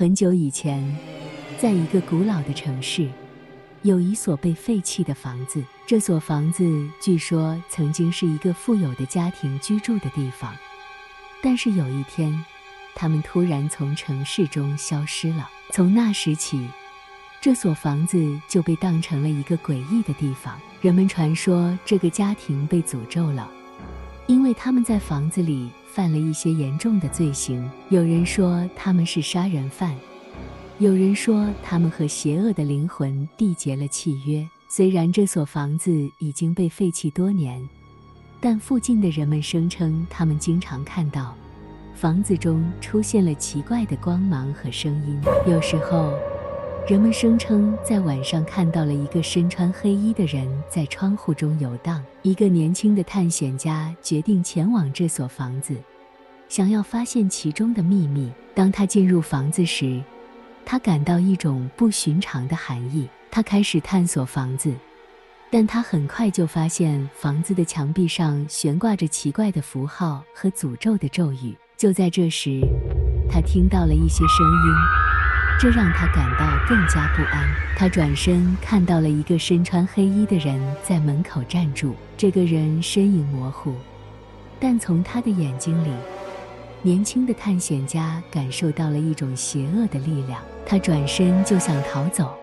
很久以前，在一个古老的城市，有一所被废弃的房子。这所房子据说曾经是一个富有的家庭居住的地方，但是有一天，他们突然从城市中消失了。从那时起，这所房子就被当成了一个诡异的地方。人们传说这个家庭被诅咒了，因为他们在房子里犯了一些严重的罪行。有人说他们是杀人犯，有人说他们和邪恶的灵魂缔结了契约。虽然这所房子已经被废弃多年，但附近的人们声称他们经常看到房子中出现了奇怪的光芒和声音。有时候，人们声称在晚上看到了一个身穿黑衣的人在窗户中游荡。一个年轻的探险家决定前往这所房子，想要发现其中的秘密。当他进入房子时，他感到一种不寻常的寒意。他开始探索房子，但他很快就发现房子的墙壁上悬挂着奇怪的符号和诅咒的咒语。就在这时，他听到了一些声音。这让他感到更加不安。他转身看到了一个身穿黑衣的人在门口站住。这个人身影模糊，但从他的眼睛里，年轻的探险家感受到了一种邪恶的力量。他转身就想逃走，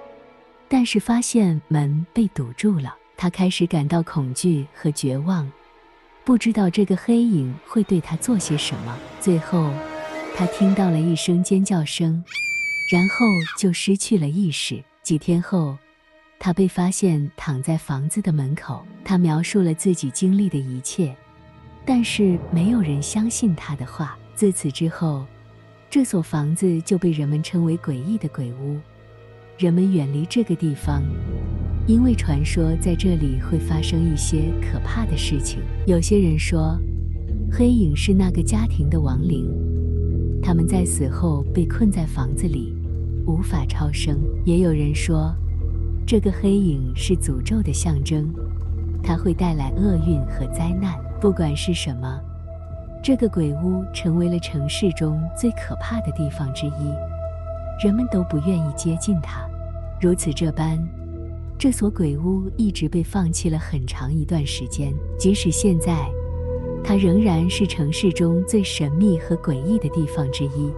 但是发现门被堵住了。他开始感到恐惧和绝望，不知道这个黑影会对他做些什么。最后，他听到了一声尖叫声。然后就失去了意识。几天后，他被发现躺在房子的门口。他描述了自己经历的一切，但是没有人相信他的话。自此之后，这所房子就被人们称为诡异的鬼屋。人们远离这个地方，因为传说在这里会发生一些可怕的事情。有些人说，黑影是那个家庭的亡灵，他们在死后被困在房子里。无法超生。也有人说，这个黑影是诅咒的象征，它会带来厄运和灾难。不管是什么，这个鬼屋成为了城市中最可怕的地方之一，人们都不愿意接近它。如此这般，这所鬼屋一直被放弃了很长一段时间。即使现在，它仍然是城市中最神秘和诡异的地方之一。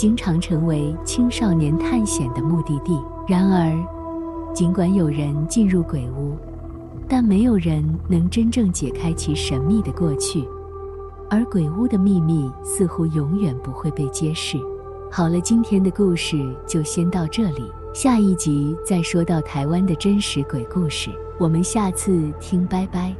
经常成为青少年探险的目的地。然而，尽管有人进入鬼屋，但没有人能真正解开其神秘的过去，而鬼屋的秘密似乎永远不会被揭示。好了，今天的故事就先到这里，下一集再说到台湾的真实鬼故事。我们下次听，拜拜。